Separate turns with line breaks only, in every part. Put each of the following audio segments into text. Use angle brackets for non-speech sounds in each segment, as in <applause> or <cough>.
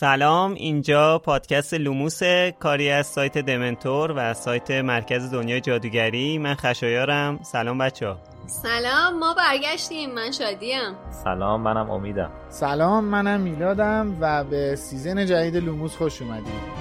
سلام اینجا پادکست لوموس کاری از سایت دمنتور و سایت مرکز دنیای جادوگری. من خشایارم. سلام بچه ها.
سلام ما برگشتیم. من شادیم.
سلام منم امیدم.
سلام منم میلادم و به season جدید لوموس خوش اومدید.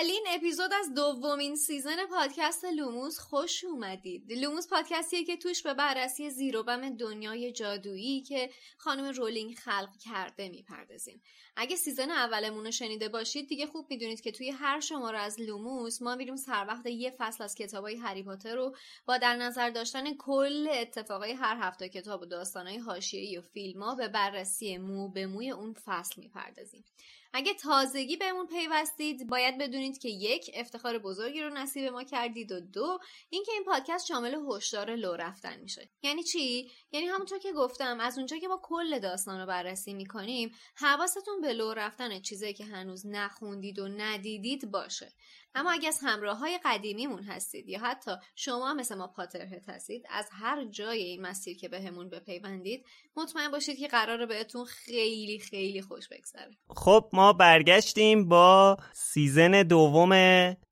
اولین اپیزود از دومین season پادکست لوموس خوش اومدید. لوموس پادکستیه که توش به بررسی زیر و بم دنیای جادویی که خانم رولینگ خلق کرده می‌پردازیم. اگه season اولمون رو شنیده باشید دیگه خوب می‌دونید که توی هر شماره از لوموس ما میریم سر وقت یه فصل از کتابای هری پاتر رو با در نظر داشتن کل اتفاقای هر هفت کتاب و داستانهای حاشیه‌ای و فیلم‌ها به بررسی مو به موی اون فصل می‌پردازیم. اگه تازگی بهمون پیوستید باید بدونید که یک افتخار بزرگی رو نصیب ما کردید و دو اینکه این پادکست شامل هشدار لو رفتن میشه. یعنی چی؟ یعنی همونطور که گفتم از اونجا که ما کل داستان رو بررسی می‌کنیم حواستون به لو رفتن چیزایی که هنوز نخوندید و ندیدید باشه. اما اگه از همراه های قدیمیمون هستید یا حتی شما مثل ما پاترهت هستید از هر جای این مسیر که بهمون به بپیوندید مطمئن باشید که قراره بهتون خیلی خیلی خوش بگذره.
خب ما برگشتیم با season دوم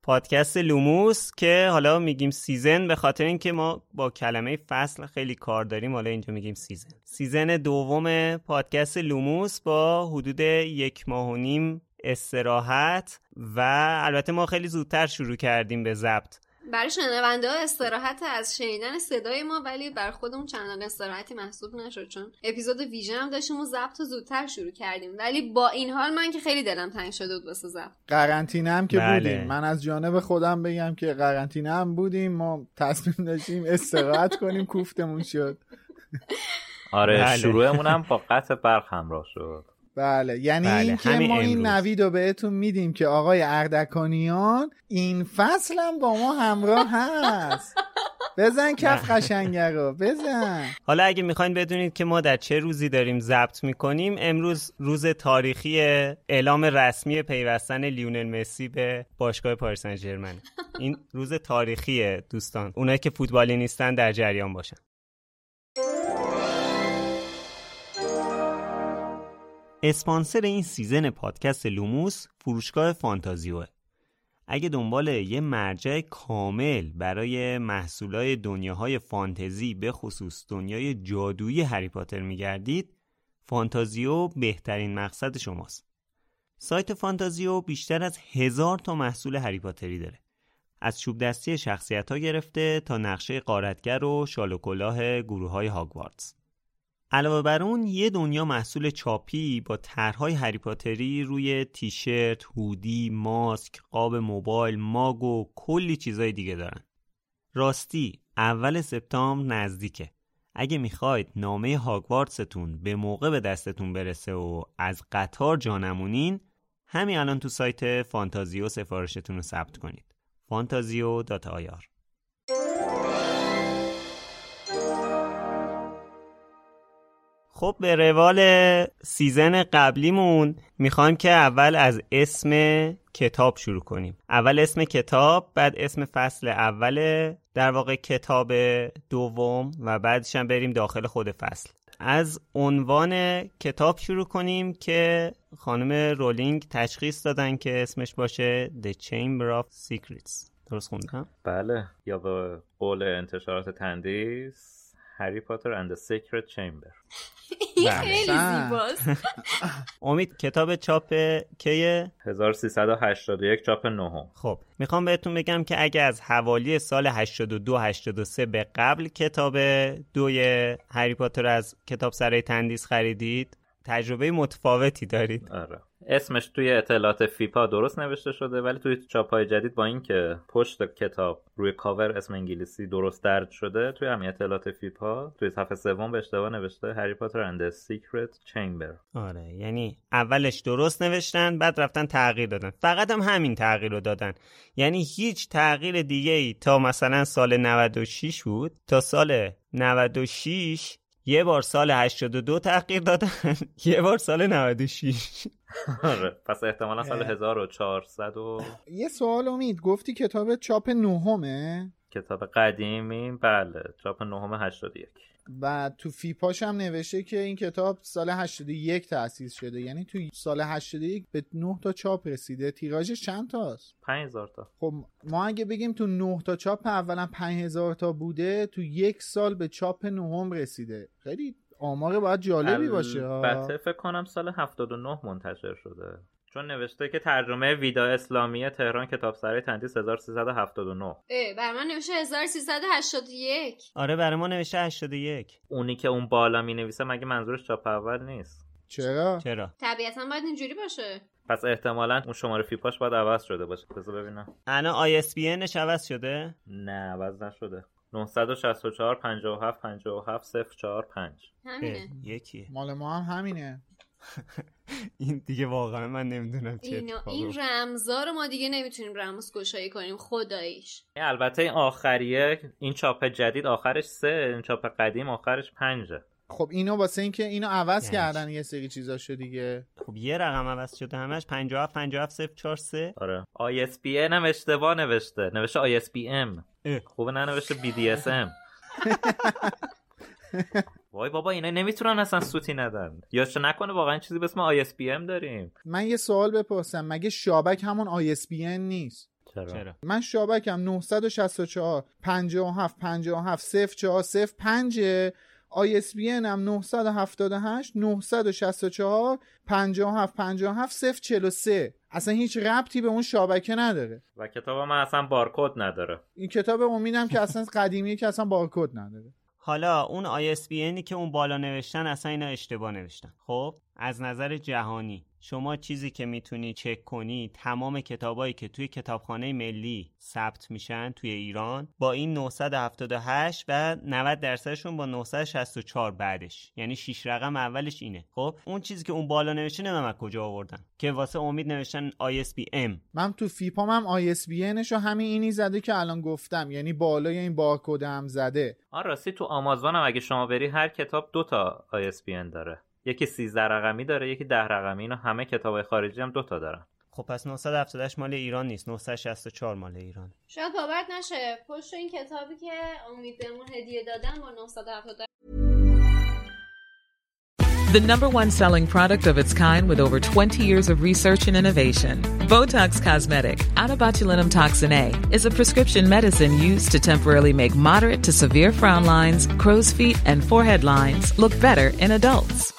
پادکست لوموس که حالا میگیم season به خاطر اینکه ما با کلمه فصل خیلی کار داریم. حالا اینجا میگیم season. season دوم پادکست لوموس با حدود یک ماه و نیم استراحت و البته ما خیلی زودتر شروع کردیم به ضبط.
برای شنونده ها استراحت از شنیدن صدای ما ولی بر خودمون چندان استراحتی محسوب نشد چون اپیزود ویژه هم داشتیم و ضبط زودتر شروع کردیم. ولی با این حال من که خیلی دلم تنگ شده بود واسه ضبط.
قرنطینه هم که بله. بودیم. من از جانب خودم بگم که قرنطینه هم بودیم. ما تصمیم داشتیم استراحت کنیم. کوفتمون شد.
آره بله. شروعمون هم با قطع برق همراه شد.
بله. یعنی بله. اینکه ما این نوید رو بهتون میدیم که آقای اردکانیان این فصل هم با ما همراه هست. بزن کف قشنگه رو. بزن.
حالا اگه می‌خواین بدونید که ما در چه روزی داریم ضبط می‌کنیم امروز روز تاریخی اعلام رسمی پیوستن لیونل مسی به باشگاه پاریس سن این روز تاریخیه دوستان. اونایی که فوتبالی نیستن در جریان باشن. اسپانسر این season پادکست لوموس فروشگاه فانتازیوه. اگه دنبال یه مرجع کامل برای محصولای دنیاهای فانتزی به خصوص دنیای جادویی هری پاتر میگردید فانتازیو بهترین مقصد شماست. سایت فانتازیو بیشتر از هزار تا محصول هری پاتری داره. از چوب دستی شخصیت ها گرفته تا نقشه قارتگر و شالوکلاه گروه های هاگوارتس علاوه بر اون یه دنیا محصول چاپی با طرحهای هریپاتری روی تیشرت، هودی، ماسک، قاب موبایل، ماگ و کلی چیزای دیگه دارن. راستی اول سپتامبر نزدیکه. اگه می‌خواید نامه هاگوارتستون به موقع به دستتون برسه و از قطار جانمونین همین الان تو سایت فانتازیو سفارشتون رو ثبت کنید. فانتازیو dot ir خب به روال season قبلیمون می‌خوایم که اول از اسم کتاب شروع کنیم. اول اسم کتاب بعد اسم فصل اول در واقع کتاب دوم و بعدش هم بریم داخل خود فصل. از عنوان کتاب شروع کنیم که خانم رولینگ تشخیص دادن که اسمش باشه The Chamber of Secrets. درست خوندم؟
بله. یا به قول انتشارات تندیس Harry Potter and Secret Chamber <laughs>
خیلی زیباست. <laughs>
امید کتاب چاپ کیه
1381 چاپ نهم.
خب می‌خوام بهتون بگم که اگه از حوالی سال 82 83 به قبل کتاب دوی هری پاتر از کتاب سرای تندیس خریدید تجربه متفاوتی دارید.
آره. اسمش توی اطلاعات فیپا درست نوشته شده ولی توی چاپای جدید با اینکه پشت کتاب روی کاور اسم انگلیسی درست درج شده توی همین اطلاعات فیپا توی صفحه سوم به اشتباه نوشته Harry Potter and Secret Chamber
آره یعنی اولش درست نوشتن بعد رفتن تغییر دادن. فقط هم همین تغییر رو دادن. یعنی هیچ تغییر دیگه ای تا مثلا سال 96 بود تا سال 96 یه بار سال 82 تغییر دادن <laughs> یه بار سال 96
آره <laughs> پس احتمالا سال 1400 و
یه سوال امید. گفتی کتاب چاپ نهمه؟
کتاب قدیمی بله. چاپ نهم 81
و تو فیپاش هم نوشته که این کتاب سال 81 تأسیس شده. یعنی تو سال 81 به 9 تا چاپ رسیده. تیراژش چند تاست؟
5000 تا.
خب ما اگه بگیم تو 9 تا چاپ اولا 5000 تا بوده تو یک سال به چاپ نهم رسیده. خیلی آمار باید جالبی باشه
البته فکر کنم سال 79 منتشر شده. چون نوشته که ترجمه ویدا اسلامی تهران کتاب سرای تندیس 1379 اه
بر من نوشته 1381
آره برای ما نوشته 81
اونی که اون بالا می نویسه مگه منظورش چاپ اول نیست؟
چرا؟
چرا؟
طبیعتا باید اینجوری باشه.
پس احتمالا اون شماره فیپاش باید عوض شده باشه. بذار ببینم.
الان آی اس بی انش عوض شده؟
نه عوض نشده. 964 57 57 045
همینه.
یکیه.
مال ما هم همینه. <laughs>
این دیگه واقعا من نمی‌دونم چه
اینا این رمزا رو ما دیگه نمی‌تونیم رمز گشایی کنیم خداییش.
البته این آخریه این چاپ جدید آخرش سه این چاپ قدیم آخرش پنجه.
خب اینو واسه اینکه اینو عوض یعنی کردن یه سری چیزاشو دیگه.
خب یه رقم عوض شده همش 57 57 043
آره. ISBN هم اشتباه نوشته. نوشته ISBM خوبه ننوشته BDSM <laughs> وای بابا اینا نمی‌تونن اصلا سوتی ندن. یا چه نکنه واقعا چیزی به اسم ISBM داریم.
من یه سوال بپرسم مگه شابک همون ISBN نیست؟
چرا؟
من شابکم 964 57 57 04 05 ISBN هم 978 964 57 57 043 اصلا هیچ ربطی به اون شابکه نداره.
و کتاب من اصلا بارکد نداره.
این کتاب امیدم که اصلا <laughs> قدیمیه که اصلا بارکد نداره.
حالا اون ISBNی که اون بالا نوشتن اصلا اینا اشتباه نوشتن. خب از نظر جهانی. شما چیزی که می‌تونی چک کنی تمام کتابایی که توی کتابخانه ملی ثبت میشن توی ایران با این 978 و 90 درصدشون با 964 بعدش. یعنی 6 رقم اولش اینه. خب اون چیزی که اون بالا نوشته نمی‌دونم کجا آوردن. که واسه امید نوشتن ISBM
من تو فیپام هم ISBNشو همین اینی زده که الان گفتم. یعنی بالای این بارکد هم زده.
آن راستی تو آمازون هم اگه شما بری هر کتاب دو تا ISBN داره. یکی 13 رقمی داره یکی 10 رقمی اینا همه کتابای خارجی هم دوتا دارن
خب پس 978 مال ایران نیست 964 مال ایران
شاید باورت نشه پشت این کتابی که امید بهمون هدیه دادن با 978
The number one selling product of its kind with over 20 years of research and innovation. Botox Cosmetic, onabotulinum toxin A, is a prescription medicine used to temporarily make moderate to severe frown lines, crow's feet, and forehead lines look better in adults.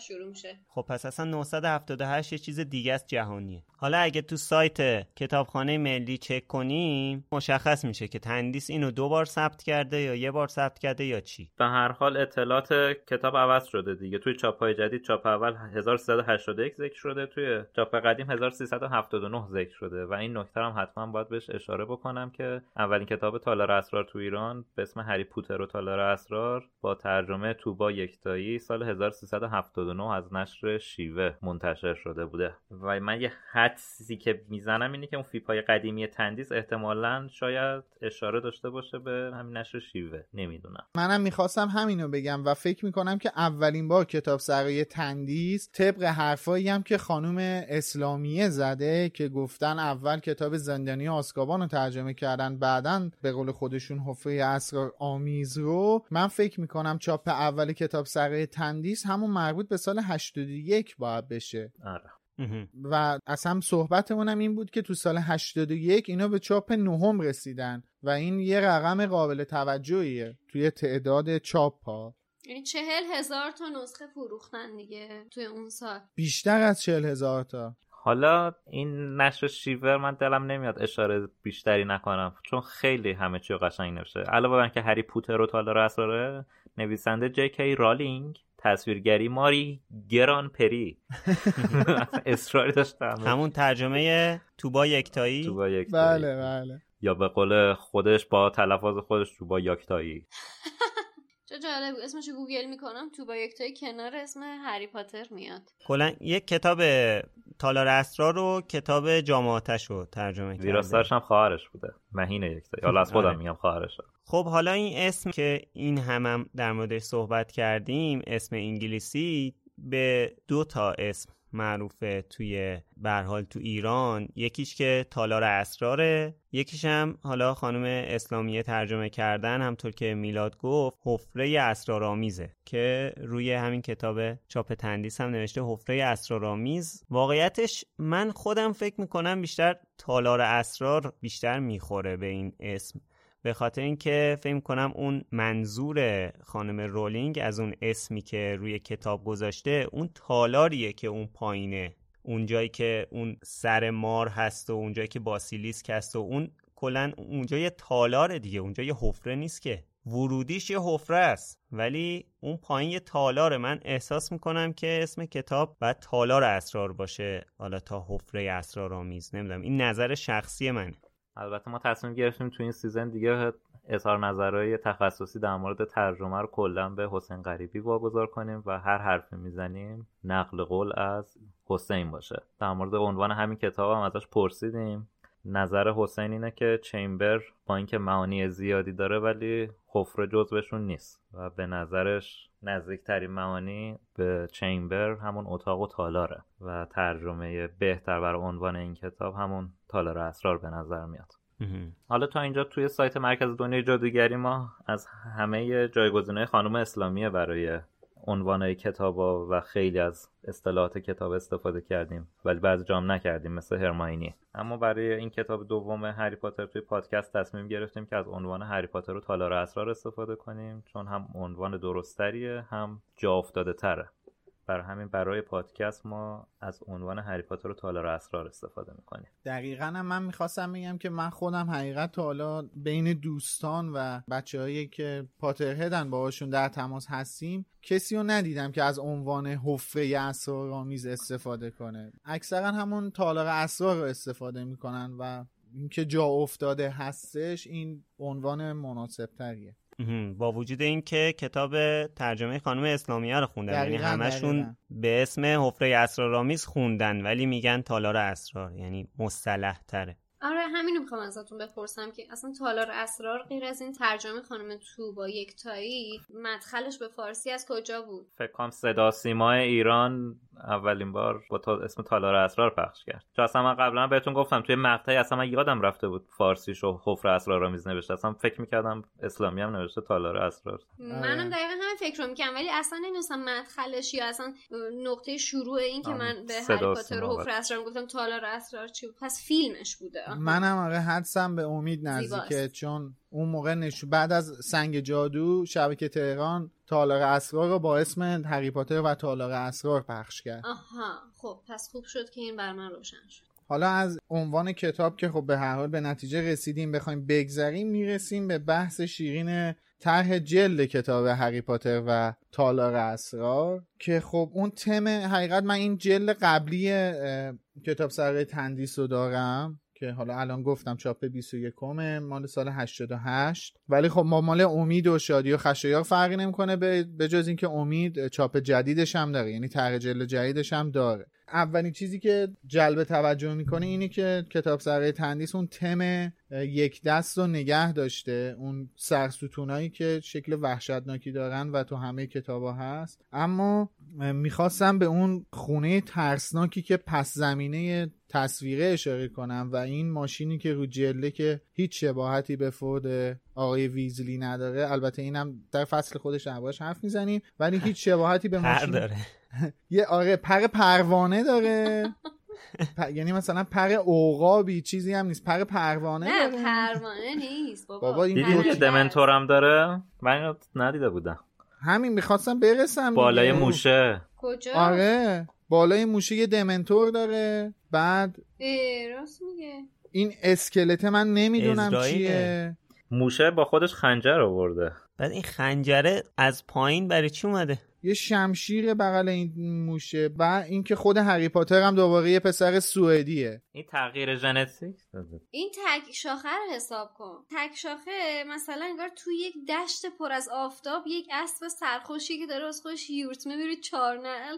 شروع میشه.
خب پس اصلا 978 یه چیز دیگه است جهانیه. حالا اگه تو سایت کتابخانه ملی چک کنیم مشخص میشه که تندیس اینو دو بار ثبت کرده یا یه بار ثبت کرده یا چی.
به هر حال اطلاعات کتاب عوض شده دیگه. توی چاپ جدید چاپ اول 1381 ذکر شده توی چاپ قدیم 1379 ذکر شده و این نکته هم حتما باید بهش اشاره بکنم که اولین کتاب تالار اسرار تو ایران به اسم هری پوتر و تالار اسرار با ترجمه توبا یکتایی سال 1379 1979 از نشر شیوه منتشر شده بوده. و من یه حدسی که می‌زنم اینه که اون فیپای قدیمی تندیس احتمالا شاید اشاره داشته باشه به همین نشر شیوه. نمی‌دونم.
منم می‌خواستم همینو بگم و فکر می‌کنم که اولین بار کتاب سرای تندیس طبق حرفایی هم که خانم اسلامیه زده که گفتن اول کتاب زندانی آسکابان رو ترجمه کردن بعدا به قول خودشون حفره اسرار آمیز رو. من فکر می‌کنم چاپ اول کتاب سرای تندیس همون مربوط به سال 81 باید بشه.
آره.
و اصلا صحبتمونم این بود که تو سال 81 اینا به چاپ نهم رسیدن و این یه رقم قابل توجهیه توی تعداد چاپ ها
یعنی چهل هزار تا نسخه فروختن دیگه توی اون سال.
بیشتر از چهل هزار تا.
حالا این نشر شیور من دلم نمیاد اشاره بیشتری نکنم چون خیلی همه چی قشنگ نوشته. علاوه بر اینکه هری پوتر و تالار اسراره نویسنده جی کی رالینگ. تصویرگری ماری گران پری. <laughs> اصراری داشتم.
همون ترجمه توبا یکتایی؟
توبا یکتایی.
بله بله.
یا به قول خودش با تلفظ خودش توبا یکتایی. <laughs>
چه جالب اسمش گوگل می‌کنم. تو با یک تای کنار اسم هری پاتر میاد.
کلا یک کتاب تالار اسرار رو کتاب جامعاتش رو ترجمه کرده.
ویراستارش هم خواهرش بوده. مهین یک تایی حالا از خودم
آره.
میگم خواهرش.
خب حالا این اسم که این هم, در موردش صحبت کردیم اسم انگلیسی به دو تا اسم معروفه توی برحال تو ایران. یکیش که تالار اسراره یکیش هم حالا خانم اسلامیه ترجمه کردن همطور که میلاد گفت حفره اسرارآمیزه که روی همین کتاب چاپ تندیس هم نوشته حفره اسرارآمیز. واقعیتش من خودم فکر می‌کنم بیشتر تالار اسرار بیشتر می‌خوره به این اسم. به خاطر اینکه فکر کنم اون منظور خانم رولینگ از اون اسمی که روی کتاب گذاشته اون تالاریه که اون پایینه. اونجایی که اون سر مار هست و اونجایی که باسیلیسک هست و اون کلا اونجا یه تالاره دیگه اونجا یه حفره نیست که. ورودیش یه حفره است ولی اون پایین یه تالاره. من احساس می‌کنم که اسم کتاب باید تالار اسرار باشه حالا تا حفره اسرارآمیز نمی‌دونم. این نظر شخصی منه.
البته ما تصمیم گرفتیم تو این سیزن دیگه اظهار نظرهای تخصصی در مورد ترجمه رو کلا به حسین غریبی واگذار کنیم و هر حرفی می‌زنیم نقل قول از حسین باشه. در مورد عنوان همین کتاب هم ازش پرسیدیم. نظر حسین اینه که چیمبر با اینکه معانی زیادی داره ولی حفره جزوشون نیست و به نظرش نزدیکترین معانی به چیمبر همون اتاق و تالاره و ترجمه بهتر بر عنوان این کتاب همون تالار اسرار به نظر میاد. حالا تا اینجا توی سایت مرکز دنیای جادوگری ما از همه جایگزینهای خانم اسلامیه برای عنوان کتاب و خیلی از اصطلاحات کتاب استفاده کردیم ولی بعضی جام نکردیم مثل هرماینی. اما برای این کتاب دوم هری پاتر توی پادکست تصمیم گرفتیم که از عنوان هری پاتر رو تالار اسرار استفاده کنیم چون هم عنوان درستریه هم جا افتاده تره. برای همین برای پادکست ما از عنوان هری پاتر و تالار اسرار استفاده می‌کنیم.
دقیقا من می‌خواستم بگم که من خودم حقیقت حالا بین دوستان و بچه هایی که پاتر هدن باهاشون در تماس هستیم کسی رو ندیدم که از عنوان حفره اسرارآمیز استفاده کنه. اکثرا همون تالار اسرار رو استفاده می‌کنن و اینکه جا افتاده هستش این عنوان مناسب تریه
با وجود اینکه کتاب ترجمه خانم اسلامیه رو خوندن یعنی همشون به اسم حفره اسرارآمیز خوندن ولی میگن تالار اسرار یعنی مصطلح تره
آره همینو می‌خوام ازتون بپرسم که اصلا تالار اسرار غیر از این ترجمه خانم تو با یک تایی مدخلش به فارسی از کجا بود؟
فکر کنم صدا سیما ایران اولین بار با تا اسم تالار اسرار پخش کرد. چون اصلا من قبلا بهتون گفتم توی مقطعی اصلا من یادم رفته بود فارسیشو حفر اسرار آمیز نوشته اصلا فکر می‌کردم اسلامی هم نوشته تالار اسرار.
منم دقیقا همین فکر رو می‌کنم ولی اصلا نمی‌دونستم مدخلش یا اصلا نقطه شروع این که من به هری پاتر و حفر اسرار گفتم تالار اسرار چی بود؟ پس فیلمش بوده.
منم آره حدسم به امید نزدیکه چون اون موقع نشو بعد از سنگ جادو شبکه تهران تالار اسرار رو با اسم هری پاتر و تالار اسرار پخش کرد.
آها خب پس خوب شد که این بر من روشن شد.
حالا از عنوان کتاب که خب به هر حال به نتیجه رسیدیم بخوایم بگذریم می‌رسیم به بحث شیرین طرح جلد کتاب هری پاتر و تالار اسرار که خب اون تم حقیقت من این جلد قبلی کتاب سرای تندیس رو دارم. که حالا الان گفتم چاپ 21 مال سال 88 ولی خب ما مال امید و شادی و خشایار فرقی نمی‌کنه به جز اینکه امید چاپ جدیدش هم داره یعنی طرح جلد جدیدش هم داره. اولین چیزی که جلب توجه می‌کنه اینه که کتاب سرای تندیس اون تم یک دست رو نگه داشته. اون سرستونایی که شکل وحشتناکی دارن و تو همه کتابا هست. اما می‌خواستم به اون خونه ترسناکی که پس زمینه تصویره اشاره کنم و این ماشینی که رو جله که هیچ شباهتی به فورد آقای ویزلی نداره. البته اینم در فصل خودش دربارش حرف می‌زنیم ولی هیچ شباهتی به ماشین <laughs>
داره. <laughs>
یه آره پر پروانه داره. یعنی مثلا پر اوقابی چیزی هم نیست. پر پروانه
نه پروانه نیست بابا,
بابا
این که دمنتورم داره؟ من ندیده بودم.
همین می‌خواستم برسم
بالای موشه.
کجا؟
آره. بالای موشه یه دمنتور داره. بعد
راست میگه.
این اسکلت من نمی‌دونم چیه.
موشه با خودش خنجر آورده.
بعد این خنجره از پایین برای چی اومده؟
یه شمشیر بغل این موشه و اینکه خود هری پاتر هم دوباره یه پسر سوئدیه.
این تغییر ژنتیک
این تک شاخه رو حساب کن. تک شاخه مثلا انگار توی یک دشت پر از آفتاب یک اسب سرخوشی که داره از خودش یورت می‌بری چارنل.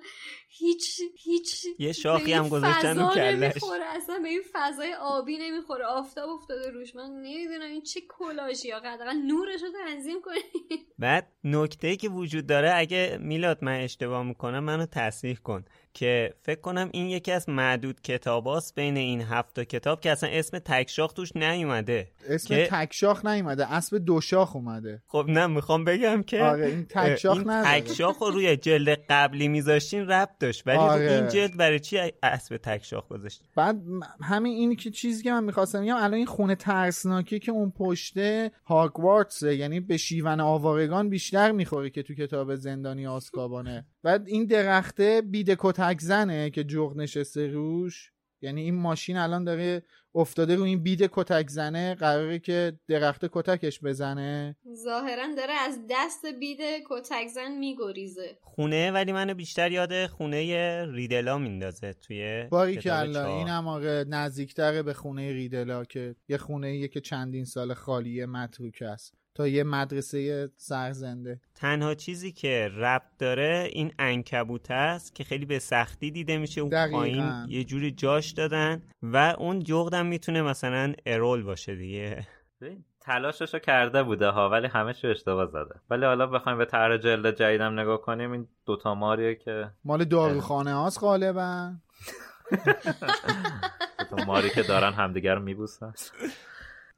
هیچ هیچ
یه شاخی هم گذاشتن رو کلش.
اصلا به این فضای آبی نمی‌خوره. آفتاب افتاده روش. من نمی‌دونم این چه کلاژی یا نورش رو تنظیم کنی
بعد نکته که وجود داره اگه میلاد من اشتباه می‌کنم منو تصحیح کن. که فکر کنم این یکی از معدود کتاباست بین این هفت کتاب که اصلا اسم تکشاخ توش نیومده.
اسم
که...
تکشاخ نیومده اسب دو شاخ اومده.
خب نه می‌خوام بگم که
آره این تکشاخ
این تکشاخ رو روی جلد قبلی میذاشتین ربط داشت. ولی آره. این جلد برای چی اسب تکشاخ گذاشت
بعد همین اینی که چیزی که من می‌خواستم بگم الان این خونه ترسناکی که اون پشته هاگوارتس یعنی به شیون آوارگان بیشتر می‌خوره که تو کتاب زندانی آسکابانه. بعد این درخته بیده کتک زنه که جغ نشسته روش. یعنی این ماشین الان داره افتاده رو این بید کتک زنه قراره که درخت کتکش بزنه.
ظاهرا داره از دست بید کتک زن میگریزه.
خونه ولی منو بیشتر یاد خونه ریدلا میندازه توی
باری که الله این هم آقا نزدیکتره به خونه ریدلا که یه خونه که چندین سال خالیه متروک است. تا یه مدرسه سرزنده
تنها چیزی که ربط داره این انکبوت است که خیلی به سختی دیده میشه. اون پایین یه جوری جاش دادن و اون جغدم می‌تونه مثلا ارول باشه دیگه.
تلاششو کرده بوده ها ولی همه چی اشتباه زده. ولی حالا بخوایم به طرح جلد جدیدم نگاه کنیم این دوتا ماریه که
مال داروخانه هاست غالبا. <laughs>
دوتا ماری که دارن همدیگر رو میبوسن.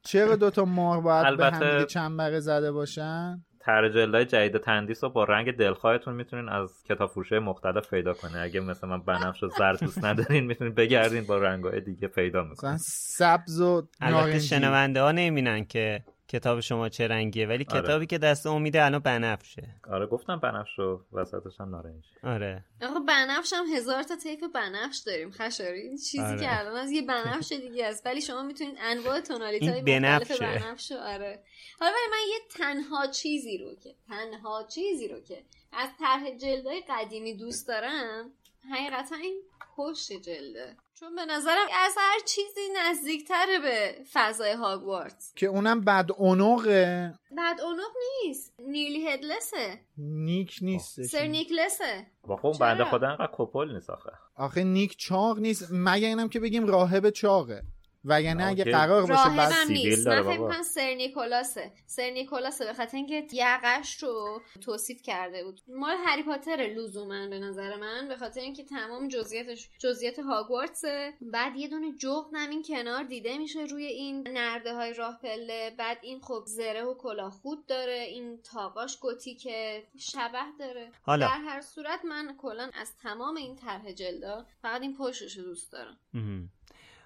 چرا دوتا مار باید البته... به همدیگه چنبره زده باشن؟
طرح جلدهای جدید تندیس رو با رنگ دلخواهتون می‌تونین از کتاب فروشه مختلف پیدا کنه اگه مثلا من بنفش و زرد دوست ندارین می‌تونین بگردین با رنگهای دیگه پیدا می‌کنین.
سبز و
البته شنونده ها نمی‌بینن که کتاب شما چه رنگیه؟ ولی آره. کتابی که دست امیده الان بنفشه.
آره گفتم بنفش رو وسطش هم نارنجی
آره.
آقا بنفش هم هزار تا طیف بنفش داریم خشاری. این چیزی آره. که الان از یه بنفش دیگه است. ولی شما می‌تونید انواع تونالیت های مختلف بنفش آره. حالا ولی من یه تنها چیزی رو که تنها چیزی رو که از طرح جلدای قدیمی دوست دارم حقیقتا این پشت جلده. چون به نظرم از هر چیزی نزدیکتره به فضای هاگوارتس
که اونم بد اونوغه
بد اونوغ نیست. نیلی هدلسه.
نیک نیست
سر نیکلسه.
با خب بنده خدا انقدر کپل نیست آخه.
آخه نیک چاق نیست. مگه اینم که بگیم راهب چاقه. وگرنه اگه قرار باشه
بعد نیست. من فکر کنم سر نیکولاسه سر نیکولاسه به خاطر اینکه یقش رو توصیف کرده بود. مال هری پاتر لزوما به نظر من به خاطر اینکه تمام جزئیاتش جزئیات هاگوارتسه. بعد یه دونه جغد این کنار دیده میشه روی این نرده های راه پله. بعد این خب زره و کلاه خود داره این تاقاش گوتی که شبه داره.
حالا.
در هر صورت من کلا از تمام این طرح جلدا فقط این پشتش دوست دارم.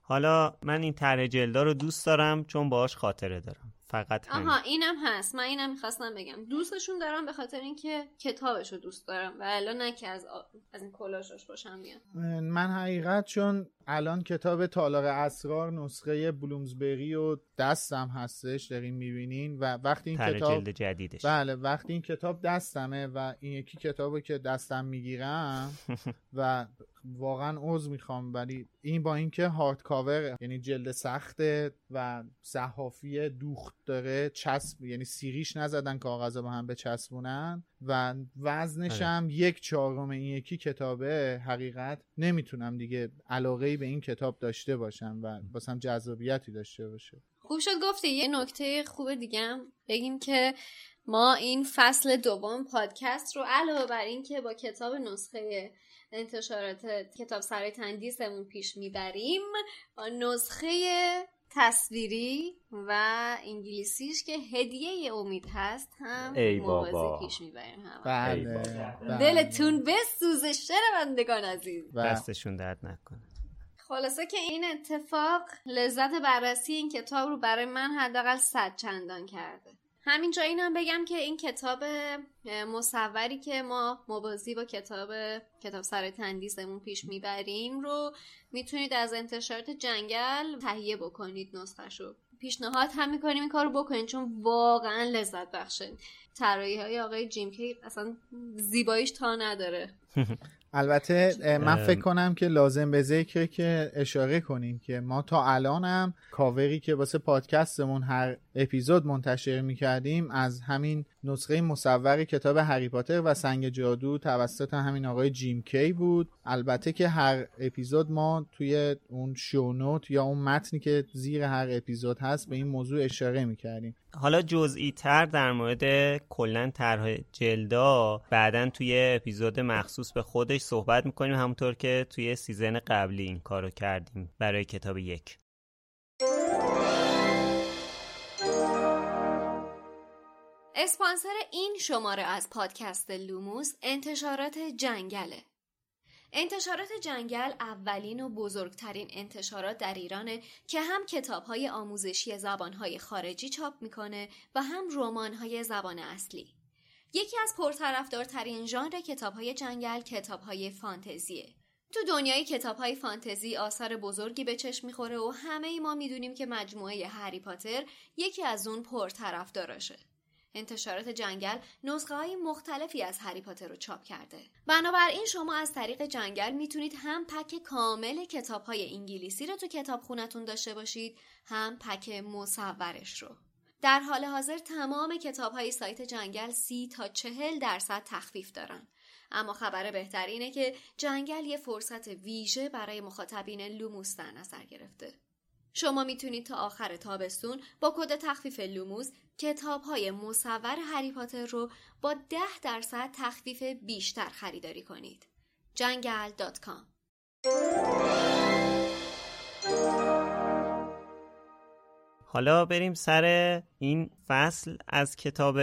حالا من این طرح جلدا رو دوست دارم چون باهاش خاطره دارم. فقط
همین. آها اینم هست. من اینم می‌خواستم بگم. دوستشون دارم به خاطر اینکه کتابش رو دوست دارم و الان نه که از, از این کلاشش باشم میاد
من حقیقت چون الان کتاب تالار اسرار نسخه بلومزبری و دستم هستش دارین می‌بینین. و وقتی این کتاب
جلد جدیدش.
بله وقتی این کتاب دستمه و این یکی کتابی که دستم می‌گیرم <laughs> و واقعا عذر می‌خوام ولی این با اینکه هارد کاور یعنی جلد سخته و صحافی دوخت داره چسب یعنی سیریش نزدن کاغذ با هم بچسبونن و وزنش. هم یک چهارم این یکی کتابه حقیقت نمی‌تونم دیگه علاقه به این کتاب داشته باشم و باسم جذابیتی داشته باشه
خوب شد گفتی یه نکته خوب دیگه بگیم که ما این فصل دوم پادکست رو علاوه بر این که با کتاب نسخه انتشارات کتاب سرای تندیسمون پیش می‌بریم با نسخه تصویری و انگلیسیش که هدیه امید هست هم موازی پیش می‌بریم هم
بله,
بله. دلتون بسوزه شنوندگان عزیز.
دستشون درد نکنه.
خلاصه که این اتفاق لذت بررسی این کتاب رو برای من حداقل صد چندان کرده. همینجا اینم بگم که این کتاب مصوری که ما موازی با کتاب کتاب سر تندیسمون پیش می‌بریم رو می‌تونید از انتشارات جنگل تهیه بکنید نسخه پیشنهاد هم می‌کنیم این کار رو بکنید چون واقعا لذت بخشه طراحی های آقای جیم کی اصلا زیباییش تا نداره. <laughs>
البته من فکر کنم که لازم به ذکره که اشاره کنیم که ما تا الانم کاوری که واسه پادکستمون هر اپیزود منتشر می‌کردیم از همین نسخه مصور کتاب هری پاتر و سنگ جادو توسط همین آقای جیم کی بود. البته که هر اپیزود ما توی اون شونوت یا اون متنی که زیر هر اپیزود هست به این موضوع اشاره می‌کردیم.
حالا جزئی تر در مورد کلا طرح جلدا بعدا توی اپیزود مخصوص به خودش صحبت می‌کنیم همونطور که توی season قبلی این کارو کردیم برای کتاب یک.
اسپانسر این شماره از پادکست لوموس انتشارات جنگله انتشارات جنگل اولین و بزرگترین انتشارات در ایرانه که هم کتابهای آموزشی زبانهای خارجی چاپ می‌کنه و هم رمانهای زبان اصلی. یکی از پرطرفدارترین ژانر کتابهای جنگل کتابهای فانتزیه. تو دنیای کتابهای فانتزی آثار بزرگی به چشم می‌خوره و همه ای ما می‌دونیم که مجموعه هری پاتر یکی از اون پرطرفداراشه. انتشارات جنگل نسخه های مختلفی از هری پاتر رو چاپ کرده. بنابراین شما از طریق جنگل می‌تونید هم پک کامل کتاب های انگلیسی رو تو کتاب خونتون داشته باشید هم پک مصورش رو. در حال حاضر تمام کتاب های سایت جنگل سی تا چهل درصد تخفیف دارن. اما خبر بهتر اینه که جنگل یه فرصت ویژه برای مخاطبین لوموس در نظر گرفته. شما می‌تونید تا آخر تابستون با کد تخفیف لوموس کتاب های مصور هری پاتر رو با ده درصد تخفیف بیشتر خریداری کنید. جنگل.com
حالا بریم سر این فصل از کتاب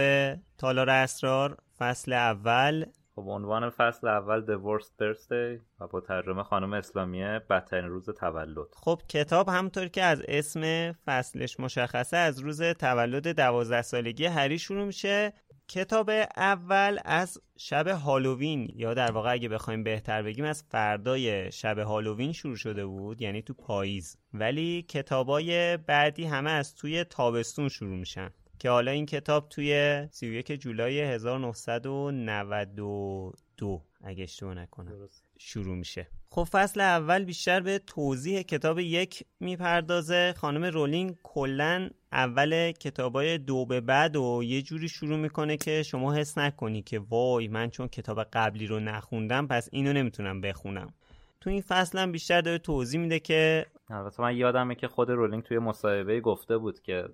تالار اسرار فصل اول
خب عنوان فصل اول The Worst Thursday و با ترجمه خانم اسلامیه بدترین روز تولد.
خب کتاب همونطور که از اسم فصلش مشخصه از روز تولد دوازده سالگی هری شروع میشه. کتاب اول از شب هالووین یا در واقع اگه بخوایم بهتر بگیم از فردای شب هالووین شروع شده بود یعنی تو پاییز. ولی کتابای بعدی همه از توی تابستون شروع میشن. که حالا این کتاب توی 31 جولای 1992 اگه اشتباه نکنم شروع میشه. خب فصل اول بیشتر به توضیح کتاب یک می‌پردازه. خانم رولینگ کلا اول کتابای دو به بعد و یه جوری شروع می‌کنه که شما حس نکنی که وای من چون کتاب قبلی رو نخوندم پس اینو نمی‌تونم بخونم. تو این فصل هم بیشتر داره توضیح میده که
البته من یادمه که خود رولینگ توی مصاحبه گفته بود که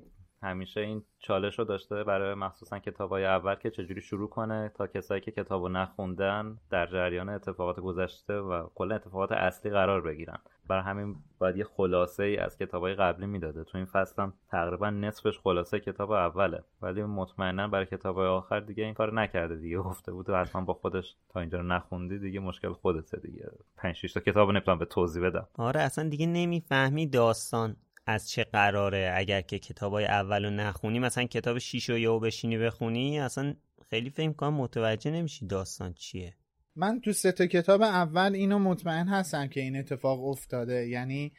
همیشه این چالش رو داشته برای مخصوصا کتابای اول که چجوری شروع کنه تا کسایی که کتابو نخوندن در جریان اتفاقات گذشته و کلا اتفاقات اصلی قرار بگیرن. برای همین باید یه خلاصه ای از کتابای قبلی می‌داده. تو این فصل هم تقریبا نصفش خلاصه کتاب اوله. ولی مطمئنا برای کتابای آخر دیگه این کار نکرده دیگه. گفته بود و حتما با خودش تا اینجا رو نخوندی دیگه مشکل خودته دیگه. 5 6 تا کتاب نمی‌تونم به توضیح بدم.
آره اصلا دیگه نمی‌فهمی داستان. از چه قراره اگر که کتابای اولو نخونی؟ مثلا کتاب شیش و یهو بشینی بخونی؟ اصلا خیلی فکر کنم متوجه نمیشی داستان چیه.
من تو سه کتاب اول اینو مطمئن هستم که این اتفاق افتاده. یعنی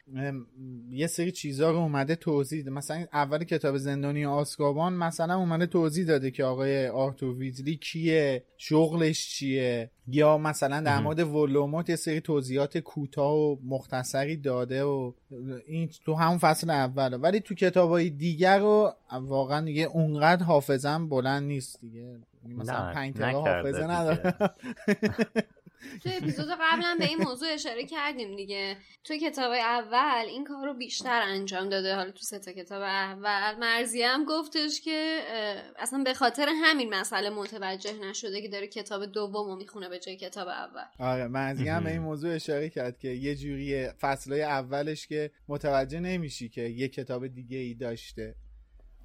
یه سری چیزا رو اومده توضیح مثلا اول کتاب زندانی آسکابان مثلا اومده توضیح داده که آقای آرتور ویزلی کیه شغلش چیه. یا مثلا در مورد ولوموت یه سری توضیحات کوتاه و مختصری داده و این تو همون فصل اول. ولی تو کتاب های دیگر رو واقعا دیگه اونقدر حافظم بلند نیست دیگه. مثلا پنج حافظه نداره.
تو اپیزود قبلا به این موضوع اشاره کردیم دیگه. تو کتاب اول این کار رو بیشتر انجام داده. حالا تو سه تا کتاب اول مرزی هم گفتش که اصلا به خاطر همین مسئله متوجه نشده که داره کتاب دوم رو می‌خونه به جای کتاب اول.
آره مرزی هم به این موضوع اشاره کرد که یه جوری فصلهای اولش که متوجه نمیشی که یه کتاب دیگه ای داشته.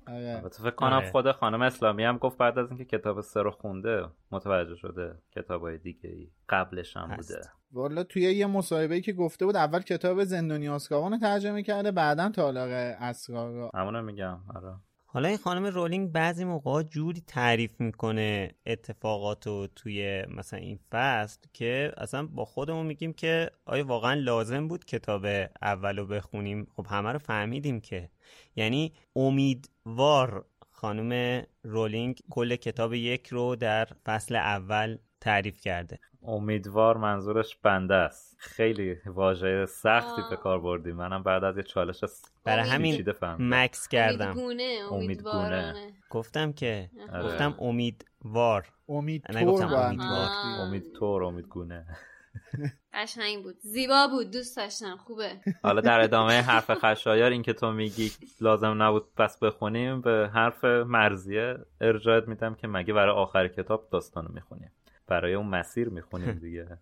آره. فکر کنم آره. خود خانم اسلامی هم گفت بعد از اینکه کتاب سه رو خونده متوجه شده کتاب های دیگه ای قبلش هم بوده
والا توی یه مصاحبه که گفته بود اول کتاب زندانی آسکابان ترجمه کرده بعدا تالار اسرار رو
همونو میگم آره
حالا این خانم رولینگ بعضی موقع جوری تعریف می‌کنه اتفاقات رو توی مثلا این فصل که اصلا با خودمون میگیم که آیا واقعا لازم بود کتاب اول رو بخونیم؟ خب همه رو فهمیدیم که. یعنی امیدوار خانم رولینگ کل کتاب یک رو در فصل اول تعریف کرده.
امیدوار منظورش بنده است. خیلی واژه سختی به کار بردیم. منم بعد از یه چالش
برای همین مکس کردم.
امیدگونه
گفتم که آره. گفتم امیدوار.
امیدوار.
امیدتور امیدگونه.
قشنگ بود. زیبا بود. دوست داشتم. خوبه.
حالا در ادامه حرف خشایار این که تو میگی لازم نبود پس بخونیم به حرف مرضیه ارجاعت میدم که مگه برای آخر کتاب داستانو می‌خونیم. برای اون مسیر می‌خونیم <laughs> دیگه.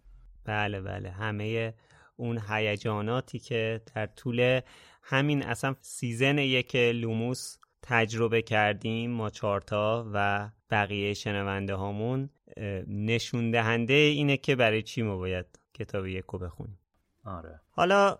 بله بله. همه اون هیجاناتی که در طول همین اصلا season یک لوموس تجربه کردیم ما چارتا و بقیه شنونده هامون نشون دهنده اینه که برای چی ما باید کتاب یک رو بخونیم.
آره.
حالا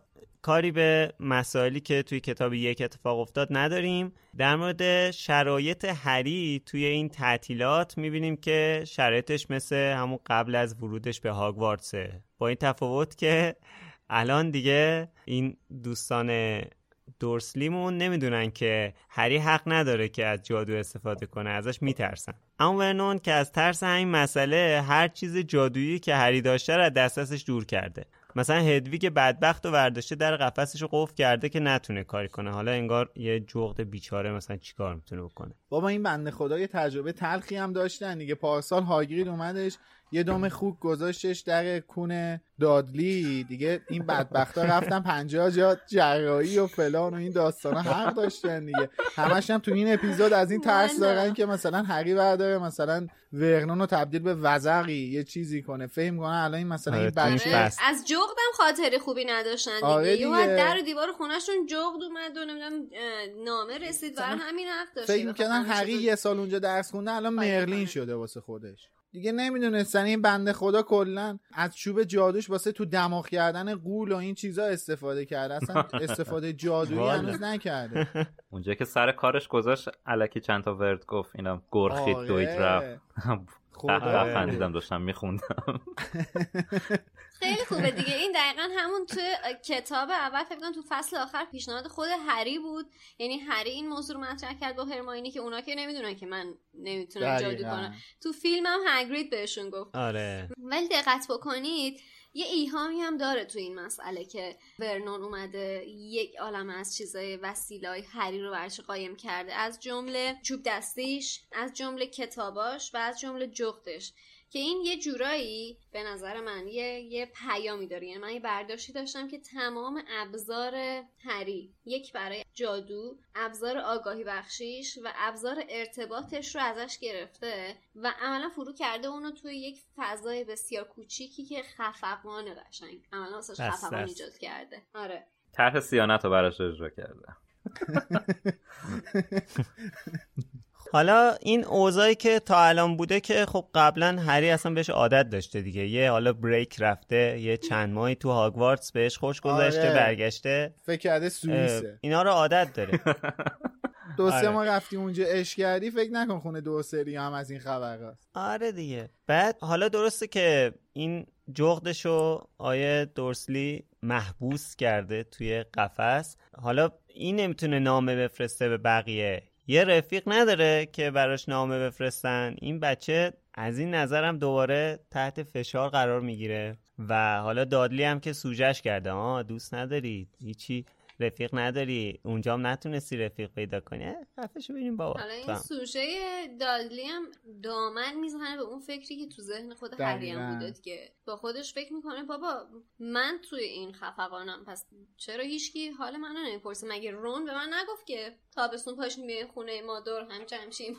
کاری به مسائلی که توی کتاب یک اتفاق افتاد نداریم. در مورد شرایط هری توی این تعطیلات می‌بینیم که شرایطش مثل همون قبل از ورودش به هاگوارتسه با این تفاوت که الان دیگه این دوستان دورسلیمون نمی‌دونن که هری حق نداره که از جادو استفاده کنه ازش میترسن. اما ورنون که از ترس همین مسئله هر چیز جادویی که هری داشته رو از دسترسش دور کرده. مثلا هدویگ بدبخت و ورداشته در قفسش رو قفل کرده که نتونه کاری کنه. حالا انگار یه جغد بیچاره مثلا چیکار می‌تونه بکنه؟
بابا این بنده خدا یه تجربه تلخی هم داشتن دیگه. پارسال هاگرید اومدش. یه دام خوک گذاشتش در کون دادلی. دیگه این بدبختا رفتن پنجاه جا جراحی و فلان و این داستانا حق داشتن دیگه. همش هم تو این اپیزود از این ترس دارن که مثلا هری برداره مثلا ورنون رو تبدیل به وزقی یه چیزی کنه. فهم کنه الان این مثلا این
آره، بچه از جغدم خاطر خوبی نداشتن دیگه, آره دیگه. در دیوار خونهشون جغد اومد و نمی‌دونم نامه رسید. برای همین حق داشت.
فکر می‌کنن هری یه سال اونجا درس خونده الان مرلین شده واسه خودش. دیگه نمی‌دونستن این بنده خدا کلا از چوب جادوش واسه تو دماغ کردن قول و این چیزا استفاده کرده. اصلا <laughs> استفاده جادویی هنوز نکرده. <laughs>
اونجا که سر کارش گذاشت علکی چند تا ورد گفت اینا گرخید آره. دوید رفت. خدا خندیدم داشتم میخوندم. <laughs>
خیلی خوبه دیگه. این دقیقا همون تو کتاب اول فکر تو فصل آخر پیشنهاد خود هری بود. یعنی هری این موضوع رو مطرح کرد با هرماینی که اونا که نمی‌دونن که من نمی‌تونم جادو کنم. تو فیلم هم هگرید بهشون گفت.
آره.
ولی دقت بکنید یه ایهامی هم داره تو این مسئله که ورنون اومده یک عالم از چیزای وسیلای هری رو برش قایم کرده. از جمله چوب دستیش از جمله کتاباش و از جمله جغدش. که این یه جورایی به نظر من یه, یه پیامی داره. یعنی من یه برداشتی داشتم که تمام ابزار هری یک برای جادو ابزار آگاهی بخشیش و ابزار ارتباطش رو ازش گرفته و عملا فرو کرده اونو توی یک فضای بسیار کوچیکی که خفقان قشنگ. عملا واسش خفقان ایجاد کرده. آره.
طرح سیانت رو براش اجرا کرده. <laughs> <laughs>
حالا این اوضاعی که تا الان بوده که خب قبلا هری اصلا بهش عادت داشته دیگه. یه حالا بریک رفته یه چند ماهی تو هاگوارتس بهش خوش گذشته آره. برگشته.
فکر کرده سوئیسه.
اینا رو عادت داره. <laughs>
دو سه آره. ماه رفتی اونجا اش کردی؟ فکر نکن خونه دو سری هم از این خبر هست
آره دیگه. بعد حالا درسته که این جغدشو آیه دورسلی محبوس کرده توی قفس. حالا این نمی‌تونه نامه بفرسته به بقیه. یه رفیق نداره که براش نامه بفرستن. این بچه از این نظرم دوباره تحت فشار قرار می‌گیره. و حالا دادلی هم که سوجش کرده. آه دوست نداری هیچی. رفیق نداری اونجا هم نتونستی رفیق پیدا کنی. خفش ببینیم بابا.
حالا این سوژه دادلی هم دامن می‌زنه به اون فکری که تو ذهن خود هری هم بوده که با خودش فکر می‌کنه بابا من توی این خفقانم پس چرا هیچکی؟ حال منو نمی‌پرسه. مگه رون به من نگفت که تابستون پاشیم به خونه ما دور هم جمشیم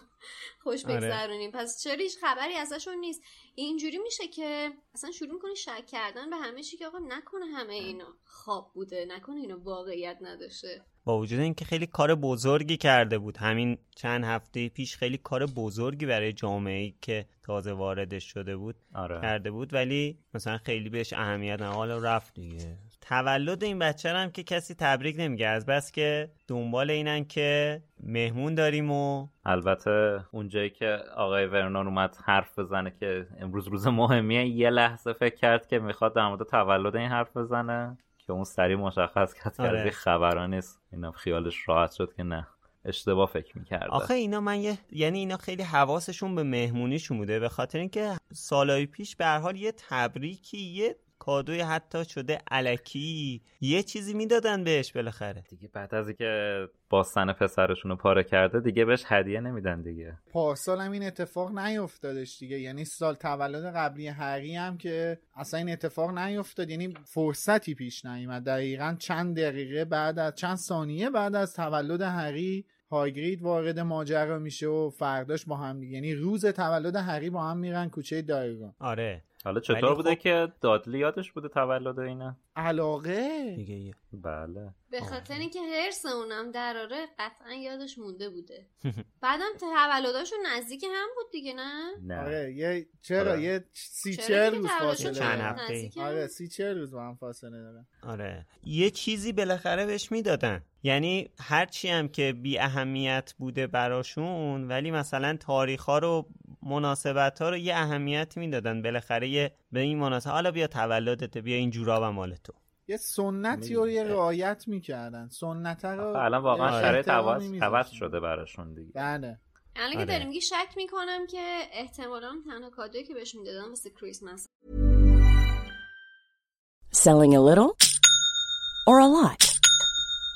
خوش آره. بگذرونیم. پس چرا هیچ خبری ازشون نیست؟ اینجوری میشه که اصلا شروع می‌کنه شک کردن به همه چی که آقا نکنه همه اینا خواب بوده نکنه اینا واقعیت نداشته.
با وجود اینکه خیلی کار بزرگی کرده بود. همین چند هفته پیش خیلی کار بزرگی برای جامعه ای که تازه واردش شده بود آره. کرده بود. ولی مثلا خیلی بهش اهمیت نه حالا رفت دیگه. تولد این بچه هم که کسی تبریک نمیگه. از بس که دنبال اینن که مهمون داریم و
البته اونجایی که آقای ورنون اومد حرف بزنه که امروز روز مهمیه یه لحظه فکر کرد که می‌خواد در مورد تولد این حرف بزنه که اون سریع مشخص کرد که آره. خبرها نیست. اینا خیالش راحت شد که نه. اشتباه فکر می‌کرده.
آخه اینا من یه یعنی اینا خیلی حواسشون به مهمونیشون بوده. به خاطر اینکه سالهای پیش به هر حال یه تبریکی یه کادوی حتی شده علکی یه چیزی می‌دادن بهش بالاخره.
دیگه بعد از اینکه باستن پسرشون رو پاره کرده دیگه بهش هدیه نمیدن دیگه.
پارسال هم این اتفاق نیفتادش دیگه. یعنی سال تولد قبلی هری هم که اصلا این اتفاق نیفتاد یعنی فرصتی پیش نیومد. دقیقا چند دقیقه بعد از چند ثانیه بعد از تولد هری هایگرید وارد ماجرا میشه و فرداش با هم دیگه. یعنی روز تولد هری با هم میرن کوچه دایگون
آره.
حالا چطور بوده خب... که دادلی یادش بوده تولد اینه
علاقه.
دیگه
بله.
به خاطر اینکه هرس اونم دراره قطعا یادش مونده بوده. <laughs> بعدم تولداشون نزدیک هم بود دیگه نه؟
نه. آره یه چرا؟ آره. یه سی چهل روز فاصله
چند هفته
آره سی چهل روز با هم فاصله دارن
آره. یه چیزی بالاخره بهش می‌دادن. یعنی هرچی هم که بی اهمیت بوده براشون ولی مثلا تاریخ ها رو مناسبت ها رو یه اهمیتی می‌دادن. بالاخره یه به این مناسبت حالا بیا تولدت بیا این جورا مال تو
یه سنتی رو یه رعایت می‌کردن. سنت رو
الان واقعا شرایط عوض شده براشون دیگه.
بله.
الان که آره. داریم میگی شک می‌کنم که احتمالا تنها کادویی که بهش می‌دادن مثل کریسمس.
Selling a little or a lot?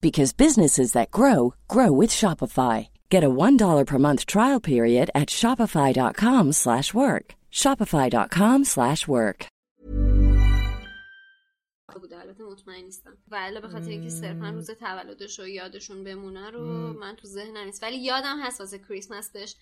because businesses that grow grow with Shopify. Get a $1 per month trial period at shopify.com/work. shopify.com/work.
بوده البته مطمئن نیستم ولی به خاطر اینکه صرفا روز تولدش رو یادشون بمونه رو من تو ذهنم نیست ولی یادم هست واسه کریسمس بهش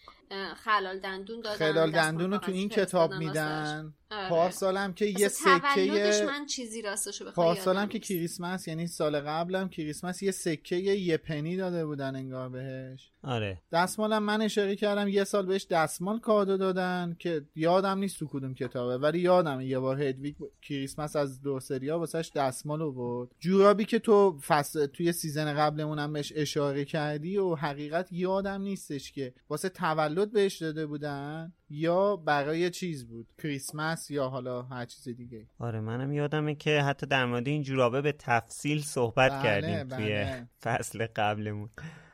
خلال دندون دادن
خلال دندون رو تو این کتاب میدن. آره. پارسالم که یه سکه
من چیزی راستشو
پارسالم که کریسمس یعنی سال قبلم کریسمس یه سکه یه پنی داده بودن انگار بهش.
آره.
دستمالم من اشاره کردم یه سال بهش دستمال کادو دادن که یادم نیست تو کدوم کتابه ولی یادم یه بار هدویگ کریسمس از دورسلیا واسش دستمال آورد جورابی که تو فصل توی season قبلمون هم بهش اشاره کردی و حقیقت یادم نیستش که واسه تولد بهش داده بودن یا برای چیز بود؟ کریسمس یا حالا هر چیز دیگه؟
آره منم یادمه که حتی در مورد این جورابه به تفصیل صحبت بله، کردیم بله. توی فصل قبلمون.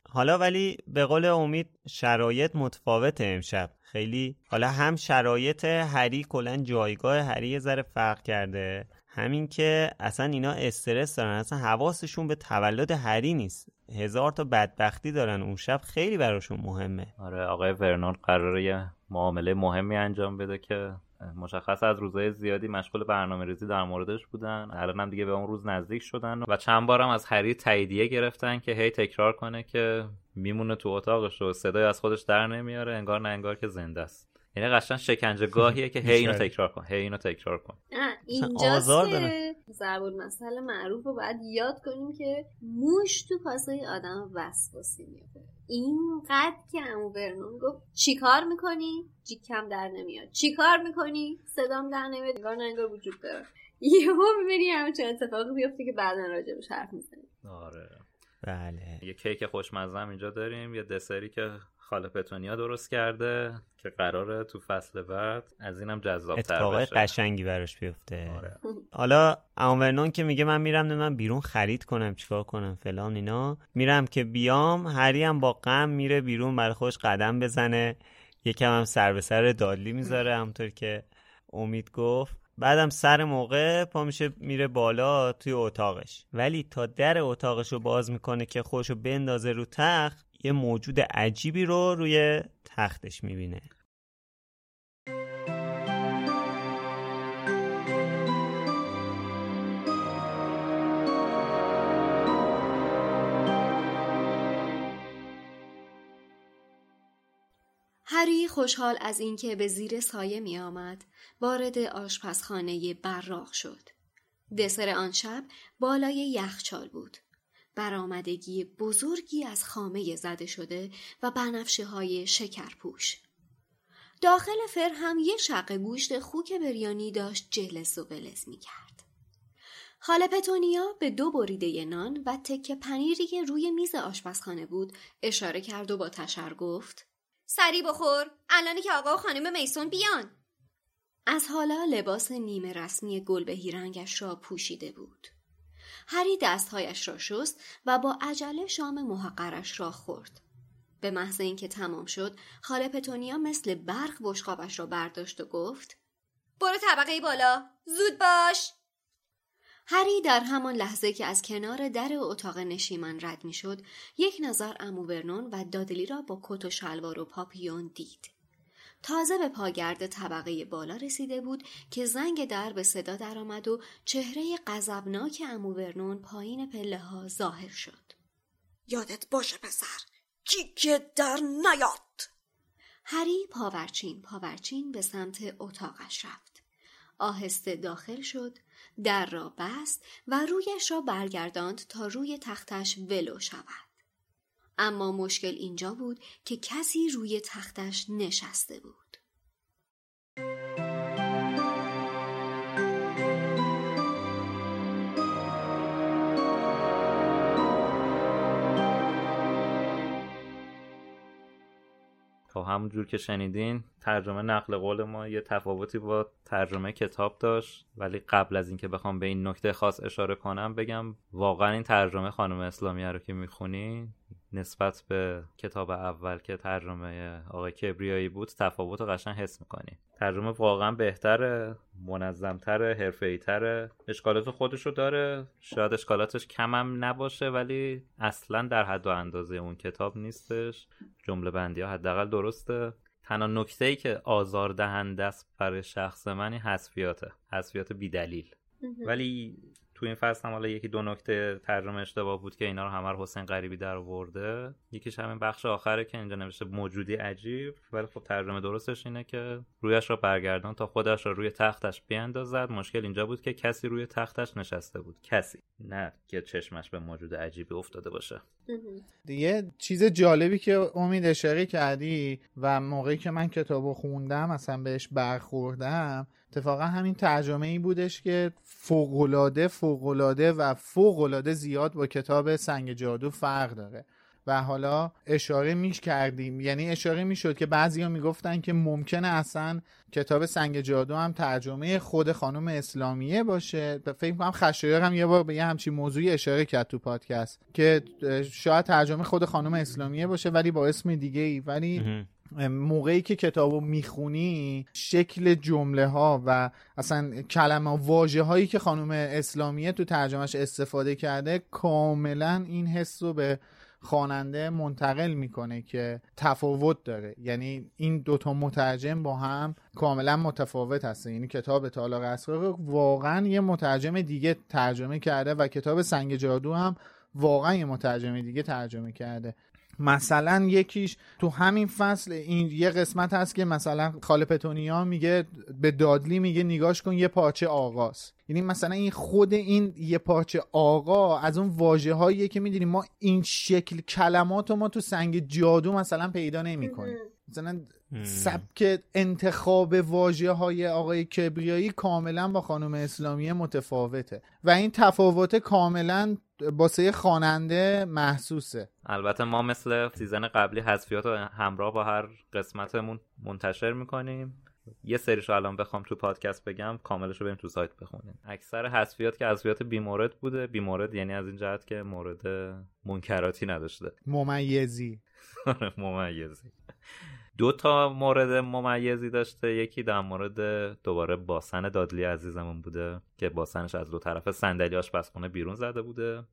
حالا ولی به قول امید شرایط متفاوت امشب. خیلی حالا هم شرایط هری کلا جایگاه هری یه ذره فرق کرده. همین که اصلا اینا استرس دارن اصلا حواسشون به تولد هری نیست. هزار تا بدبختی دارن اون شب خیلی براشون مهمه.
آره آقای ورنون قراره یه معامله مهمی انجام بده که مشخص از روزهای زیادی مشغول برنامه ریزی در موردش بودن. الان هم دیگه به اون روز نزدیک شدن و چند بارم از هری تاییدیه گرفتن که هی تکرار کنه که میمونه تو اتاقش و صدای از خودش در نمیاره انگار نه انگار که زنده است. یعنی قشنگ شکنجه گاهیه که هی اینو <laughs> تکرار کن هی اینو تکرار کن.
اینجاست که زبون مسئله معروف رو باید یاد کنیم که موش تو کاسه آدم وسواسی میفته اینقدر که امو برنون گفت چیکار می‌کنی؟ جیکم در نمیاد. چیکار می‌کنی؟ صدام در نمیاد. انگار انگار وجود داره. یهو می‌بینی همچین اتفاقی بیفته که بعدا راجبش حرف می‌زنی.
آره.
بله.
یه کیک خوشمزه هم اینجا داریم یه دسری که خاله پتونیا درست کرده که قراره تو فصل بعد از اینم جذاب
اتفاق قشنگی براش بیفته. آره. حالا امورنون که میگه من میرم من بیرون خرید کنم چیکار کنم فلان اینا. میرم که بیام هری هم با غم میره بیرون برای خوش قدم بزنه. یکم هم سر به سر دادلی می‌ذاره همطور که امید گفت. بعدم سر موقع پا میشه میره بالا توی اتاقش. ولی تا در اتاقش رو باز می‌کنه که خودشو بندازه رو تخت یه موجود عجیبی رو روی تختش می‌بینه
هری خوشحال از اینکه به زیر سایه می آمد وارد آشپزخانه براق شد. دسر آن شب بالای یخچال بود. برآمدگی بزرگی از خامه زده شده و بنفشه های شکرپوش. داخل فر هم یه شق گوشت خوک بریانی داشت جلس و ولز می کرد. خاله پتونیا به دو بریده نان و تکه پنیری که روی میز آشپزخانه بود اشاره کرد و با تشر گفت سری بخور الانی که آقا و خانم میسون بیان از حالا لباس نیمه رسمی گل به رنگش را پوشیده بود هری دستهایش را شست و با عجله شام محقرش را خورد. به محض اینکه تمام شد خاله پتونیا مثل برق بشقابش را برداشت و گفت برو طبقه بالا زود باش. هری در همان لحظه که از کنار در اتاق نشیمن رد می‌شد یک نظر امو و دادلی را با کت و شلوار و پاپیون دید. تازه به پاگرد طبقه بالا رسیده بود که زنگ در به صدا درآمد و چهره غضبناک امو پایین پله ها ظاهر شد.
یادت باشه پسر که در نیاد!
هری پاورچین پاورچین به سمت اتاقش رفت. آهسته داخل شد در را بست و رویش را برگرداند تا روی تختش ولو شود. اما مشکل اینجا بود که کسی روی تختش نشسته بود.
خب همون جور که شنیدین ترجمه نقل قول ما یه تفاوتی با ترجمه کتاب داشت ولی قبل از اینکه بخوام به این نکته خاص اشاره کنم بگم واقعا این ترجمه خانم اسلامیه رو که می‌خونی نسبت به کتاب اول که ترجمه آقای کبریایی بود تفاوت رو قشنگ حس می‌کنی. ترجمه واقعا بهتره منظمتره حرفه‌ای‌تره. اشکالات خودش رو داره. شاید اشکالاتش کمم نباشه ولی اصلا در حد و اندازه اون کتاب نیستش. جمله بندی ها حداقل درسته. تنها نکته ای که آزار دهنده است برای شخص منی حذفیاته. حذفیات بیدلیل. ولی تو این فصل هم حالا یکی دو نکته ترجمه اشتباه بود که اینا رو همه حسین غریبی در آورده. یکیش همین بخش آخره که اینجا نوشته موجودی عجیب. ولی خب ترجمه درستش اینه که رویش رو برگردان تا خودش رو روی تختش بیاندازد مشکل اینجا بود که کسی روی تختش نشسته بود. کسی. نه که چشمش به موجود عجیبی افتاده باشه.
دیگه چیز جالبی که امید اشاره کردی و موقعی که من کتابو خوندم اصلا بهش برخوردم اتفاقا همین ترجمه ای بودش که فوقلاده فوقلاده و فوقلاده زیاد با کتاب سنگ جادو فرق داره. و حالا اشاره میش کردیم یعنی اشاره می‌شد که بعضی ها می‌گفتن که ممکنه اصلا کتاب سنگ جادو هم ترجمه خود خانم اسلامیه باشه. فکر کنم خشایار هم یه بار به یه همچین موضوعی اشاره کرد تو پادکست که شاید ترجمه خود خانم اسلامیه باشه ولی با اسم دیگه ای ولی موقعی که کتابو می‌خونی شکل جمله ها و اصلا کلمه واژه هایی که خانم اسلامیه تو ترجمهش استفاده کرده کاملا این حس رو به خواننده منتقل می‌کنه که تفاوت داره. یعنی این دوتا مترجم با هم کاملا متفاوت هستن. یعنی کتاب تالار اسرار واقعا یه مترجم دیگه ترجمه کرده و کتاب سنگ جادو هم واقعا یه مترجم دیگه ترجمه کرده. مثلا یکیش تو همین فصل این یه قسمت هست که مثلا خاله پتونیا میگه به دادلی میگه نگاش کن یه پاچه آغاز. یعنی مثلا این خود این یه پاچه آقا از اون واژه هاییه که می‌دونیم ما این شکل کلمات رو ما تو سنگ جادو مثلا پیدا نمی‌کنیم. مثلا سبک انتخاب واژه های آقای کبریایی کاملا با خانم اسلامی متفاوته. و این تفاوت کاملا باسه خواننده محسوسه.
البته ما مثل سیزن قبلی حذفیات رو همراه با هر قسمتمون منتشر می‌کنیم. یه سریش الان بخوام تو پادکست بگم کاملش رو بریم تو سایت بخونیم. اکثر حذفیات که حذفیات بیمورد بوده. بیمورد یعنی از این جهت که مورد منکراتی نداشته.
ممیزی. <laughs>
ممیزی. دو تا مورد ممیزی داشته. یکی در مورد دوباره باسن دادلی عزیزمون بوده که باسنش از دو طرف صندلی آشپزخونه بیرون زده بوده.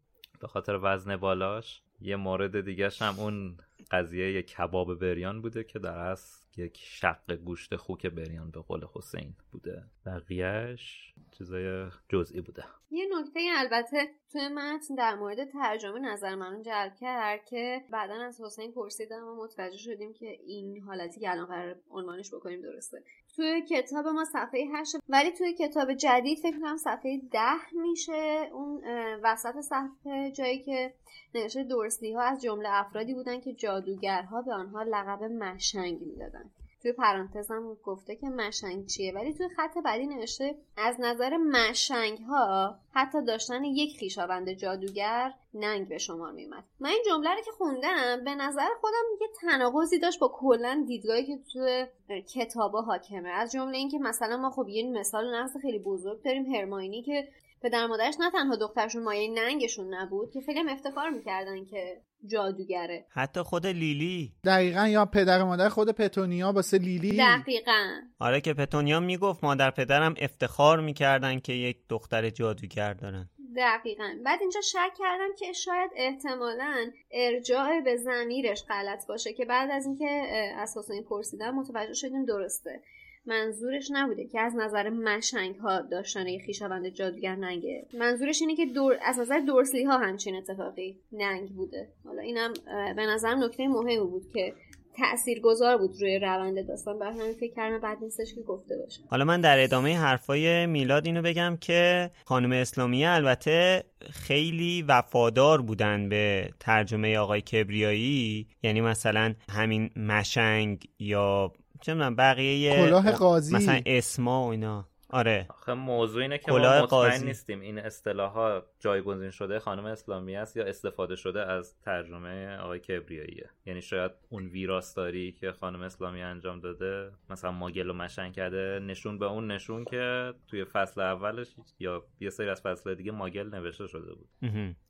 به خاطر وزن بالاش. یه مورد دیگه هم اون قضیه کباب بریان بوده که در اصل یک شق گوشت خوک بریان به قول حسین بوده. بقیهش چیزای جزئی بوده.
یه نکته البته توی متن در مورد ترجمه نظر منو جلب کرد که بعدا از حسین پرسیدم و متوجه شدیم که این حالتی که الان قرار عنوانش بکنیم درسته. توی کتاب ما صفحه 8 ولی توی کتاب جدید فکر کنم صفحه ده میشه اون وسط صفحه جایی که نوشته دورسلی ها از جمله افرادی بودن که جادوگرها به آنها لقب مشنگ می‌دادن. توی پرانتزم گفته که مشنگ چیه. ولی توی خط بعدی نوشته از نظر مشنگ ها حتی داشتن یک خیشاوند جادوگر ننگ به شما میومد من این جمله رو که خوندم به نظر خودم یه تناقضی داشت با کلا دیدگاهی که توی کتابا حاکمه. از جمله اینکه مثلا ما خب یه مثال نقص خیلی بزرگ داریم هرماینی که پدر مادرش نه تنها دخترشون مایه ننگشون نبود که خیلی هم افتخار می‌کردن که جادوگره.
حتی خود لیلی.
دقیقا یا پدر مادر خود پتونیا باسه لیلی.
دقیقا.
آره که پتونیا می‌گفت مادر پدرم افتخار می‌کردن که یک دختر جادوگر دارن.
دقیقا. بعد اینجا شک کردم که شاید احتمالا ارجاع به زمیرش غلط باشه که بعد از اینکه اساسا این پرسیدم متوجه شدیم درسته. منظورش نبوده که از نظر مشنگ ها داشتن یه خیشاوند جادوگر ننگه. منظورش اینه که دور... از نظر دورسلی ها همچین اتفاقی ننگ بوده. حالا اینم به نظر نکته مهمی بود که تأثیر گذار بود روی روند داستان. بر همین فکر کردم بعد نیستش که گفته باشه.
حالا من در ادامه حرفای میلاد اینو بگم که خانم اسلامی البته خیلی وفادار بودن به ترجمه آقای کبریایی. یعنی مثلا همین مشنگ یا چه می‌دونم بقیه
کلاه قاضی.
مثلا اسما و اینا. آره.
آخه موضوع اینه که ما مطمئن نیستیم این اصطلاح ها جایگزین شده خانم اسلامی است یا استفاده شده از ترجمه آقای کبریاییه. یعنی شاید اون ویراستاری که خانم اسلامی انجام داده مثلا ماگل و مشن کرده نشون به اون نشون که توی فصل اولش یا یه سری از فصل دیگه ماگل نوشته شده بود.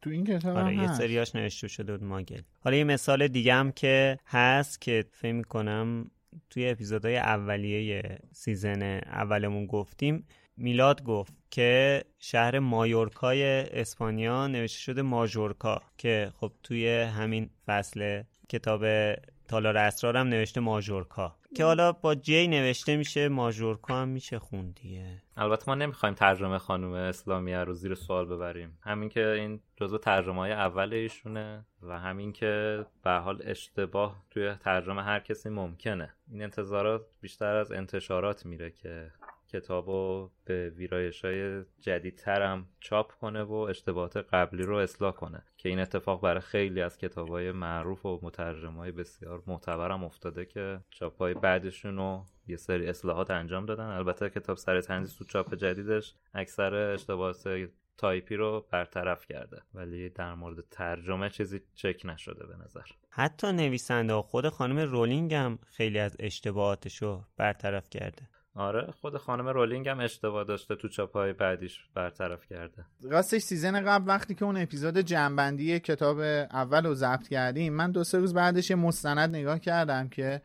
تو این کتاب
آره یه سریاش نوشته شده بود ماگل. حالا یه مثال دیگه هم که هست که فکر می‌کنم توی اپیزودهای اولیه سیزن اولمون گفتیم میلاد گفت که شهر مایورکای اسپانیا نوشته شده ماژورکا که خب توی همین فصل کتاب تالار اسرار هم نوشته ماژورکا. که حالا با جی نوشته میشه ماژورکا هم میشه خوندیه
البته ما نمی‌خوایم ترجمه خانم اسلامی رو زیر سوال ببریم. همین که این جزو ترجمه های اول ایشونه و همین که به حال اشتباه توی ترجمه هر کسی ممکنه. این انتظارات بیشتر از انتشارات میره که کتابو به ویرایش های جدیدتر هم چاپ کنه و اشتباهات قبلی رو اصلاح کنه که این اتفاق برای خیلی از کتاب های معروف و مترجم های بسیار معتبرم افتاده که چاپ های بعدشون رو یه سری اصلاحات انجام دادن. البته کتاب سرای تندیس تو چاپ جدیدش اکثر اشتباهات تایپی رو برطرف کرده ولی در مورد ترجمه چیزی چک نشده به نظر.
حتی نویسنده خود خانم رولینگ هم خیلی از اشتباهاتش رو برطرف کرده.
آره خود خانم رولینگ هم اشتباه داشته تو چاپای بعدیش برطرف کرده.
راستش season قبل وقتی که اون اپیزود جمع‌بندی کتاب اول رو ضبط کردیم من دو سه روز بعدش یه مستند نگاه کردم که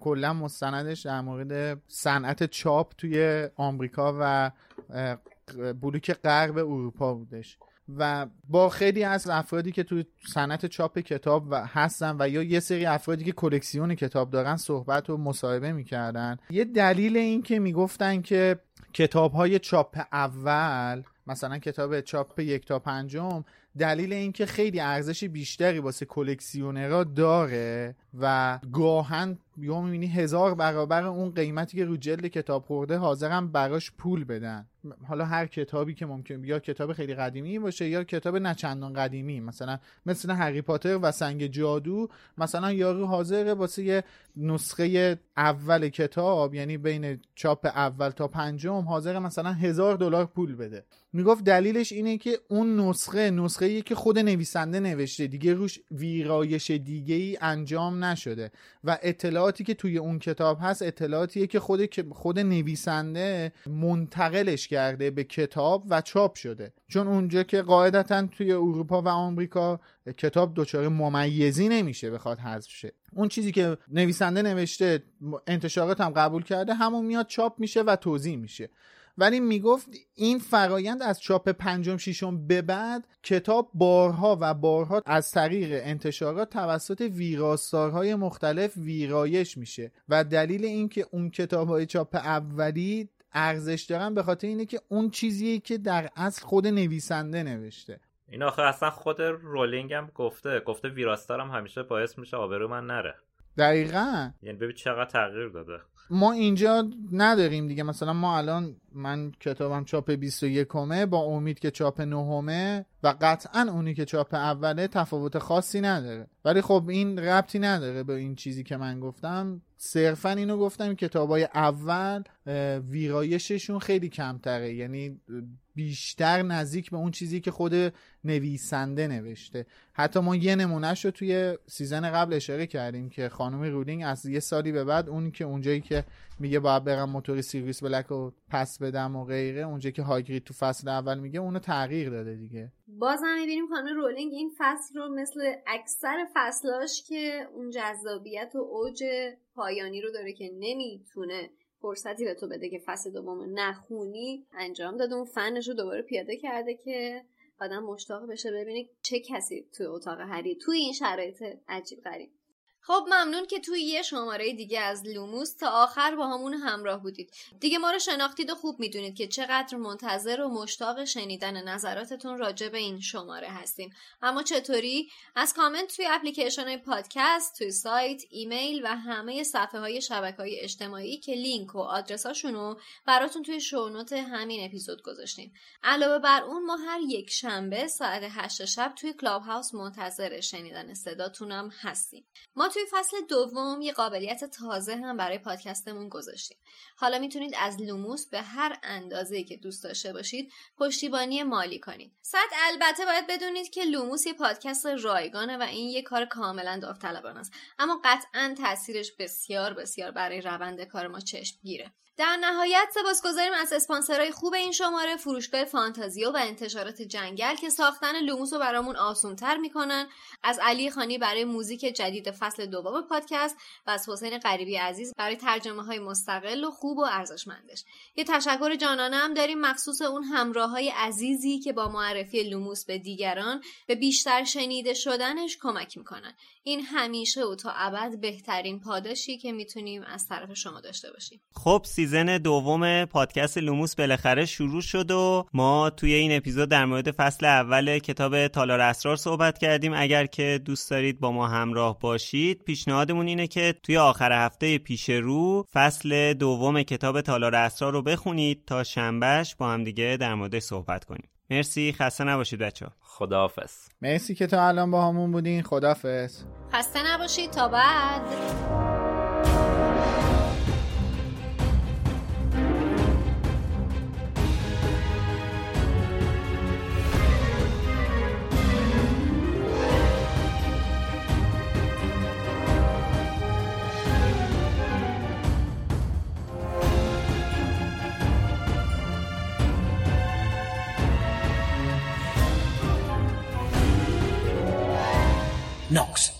کلا مستندش در مورد صنعت چاپ توی آمریکا و بلوک غرب اروپا بودش. و با خیلی از افرادی که تو صنعت چاپ کتاب و هستن و یا یه سری افرادی که کلکسیون کتاب دارن صحبت و مصاحبه می‌کردن. یه دلیل این که می‌گفتن که کتاب های چاپ اول مثلا کتاب چاپ یک تا پنجم دلیل اینکه خیلی ارزش بیشتری واسه کلکسیونرها داره و گاهن یا می‌بینی هزار برابر اون قیمتی که رو جلد کتاب خورده حاضرم براش پول بدن. حالا هر کتابی که ممکن یا کتاب خیلی قدیمی باشه یا کتاب نچندان قدیمی. مثلا مثل هری پاتر و سنگ جادو مثلا یارو حاضره واسه یه نسخه اول کتاب یعنی بین چاپ اول تا پنجم حاضر مثلا هزار دلار پول بده. می‌گفت دلیلش اینه که اون نسخه نسخه ای که خود نویسنده نوشته. دیگه روش ویرایش دیگه ای انجام نشده. و اطلاعاتی که توی اون کتاب هست اطلاعاتیه که خود خود نویسنده منتقلش کرده به کتاب و چاپ شده. چون اونجا که قاعدتا توی اروپا و آمریکا کتاب دچار ممیزی نمیشه بخواد حذف شه. اون چیزی که نویسنده نوشته انتشارات هم قبول کرده همون میاد چاپ میشه و توضیح میشه. ولی می‌گفت این فرایند از چاپ پنجم ششم به بعد کتاب بارها و بارها از طریق انتشارات توسط ویراستارهای مختلف ویرایش میشه. و دلیل اینکه اون کتاب های چاپ اولی ارزش دارن به خاطر اینه که اون چیزیه که در اصل خود نویسنده نوشته.
این آخه اصلا خود رولینگ هم گفته. گفته ویراستارم همیشه باعث میشه آبرو من نره.
دقیقا.
یعنی ببین چقدر تغییر داده.
ما اینجا نداریم دیگه. مثلا ما الان من کتابم چاپ 21 همه با امید که چاپ نهمه و قطعا اونی که چاپ اوله تفاوت خاصی نداره. ولی خب این ربطی نداره به این چیزی که من گفتم. صرفا اینو گفتم کتابای اول ویرایششون خیلی کمتره. یعنی بیشتر نزدیک به اون چیزی که خود نویسنده نوشته. حتی ما یه نمونهش رو توی season قبل اشاره کردیم که خانم رولینگ از یه سالی به بعد اونی که اونجایی که میگه باید برم موتور سیریوس بلک رو پس بدم و غیره اونجایی که هاگرید تو فصل اول میگه اونو تغییر داده دیگه.
باز هم می‌بینیم خانم رولینگ این فصل رو مثل اکثر فصلاش که اون جذابیت و اوج پایانی رو داره که نمی‌تونه فرصتی به تو بده که فصل دوم نخونی انجام داده. اون فنش رو دوباره پیاده کرده که آدم مشتاق بشه ببینه چه کسی توی اتاق هری توی این شرایط عجیب غریب. خب ممنون که توی یه شماره دیگه از لوموس تا آخر باهامون همراه بودید. دیگه ما رو شناختید و خوب می‌دونید که چقدر منتظر و مشتاق شنیدن نظراتتون راجع به این شماره هستیم. اما چطوری؟ از کامنت توی اپلیکیشن پادکست توی سایت ایمیل و همه صفحه های شبکه های اجتماعی که لینک و آدرساشونو براتون توی show note همین اپیزود گذاشتیم. علاوه بر اون ما هر یک شنبه ساعت 8 شب توی Clubhouse منتظر شنیدن صداتونم هستیم. ما توی فصل دوم یه قابلیت تازه هم برای پادکستمون گذاشتیم. حالا می‌تونید از لوموس به هر اندازه که دوست داشته باشید پشتیبانی مالی کنید. صد البته باید بدونید که لوموس یه پادکست رایگانه و این یه کار کاملا داوطلبانه است. اما قطعا تاثیرش بسیار بسیار برای روند کار ما چشم گیره در نهایت سپاسگزاریم از اسپانسرهای خوب این شماره فروشگاه فانتازیو و انتشارات جنگل که ساختن لوموس رو برامون آسونتر می‌کنن. از علی خانی برای موزیک جدید فصل دوم پادکست و از حسین غریبی عزیز برای ترجمه های مستقل و خوب و ارزشمندش. یه تشکر جانانه هم داریم مخصوص اون همراه های عزیزی که با معرفی لوموس به دیگران به بیشتر شنیده شدنش کمک می‌کنن. این همیشه و تا ابد بهترین پاداشی که می‌تونیم از طرف شما داشته باشیم.
خب season دوم پادکست لوموس بالاخره شروع شد و ما توی این اپیزود در مورد فصل اول کتاب تالار اسرار صحبت کردیم. اگر که دوست دارید با ما همراه باشید پیشنهادمون اینه که توی آخر هفته پیش رو فصل دوم کتاب تالار اسرار رو بخونید تا شنبهش با هم دیگه در مورد صحبت کنیم. مرسی خسته نباشید بچه
خداحافظ.
مرسی که تا الان باهامون بودین. خداحافظ.
خسته نباشید تا بعد.
Knox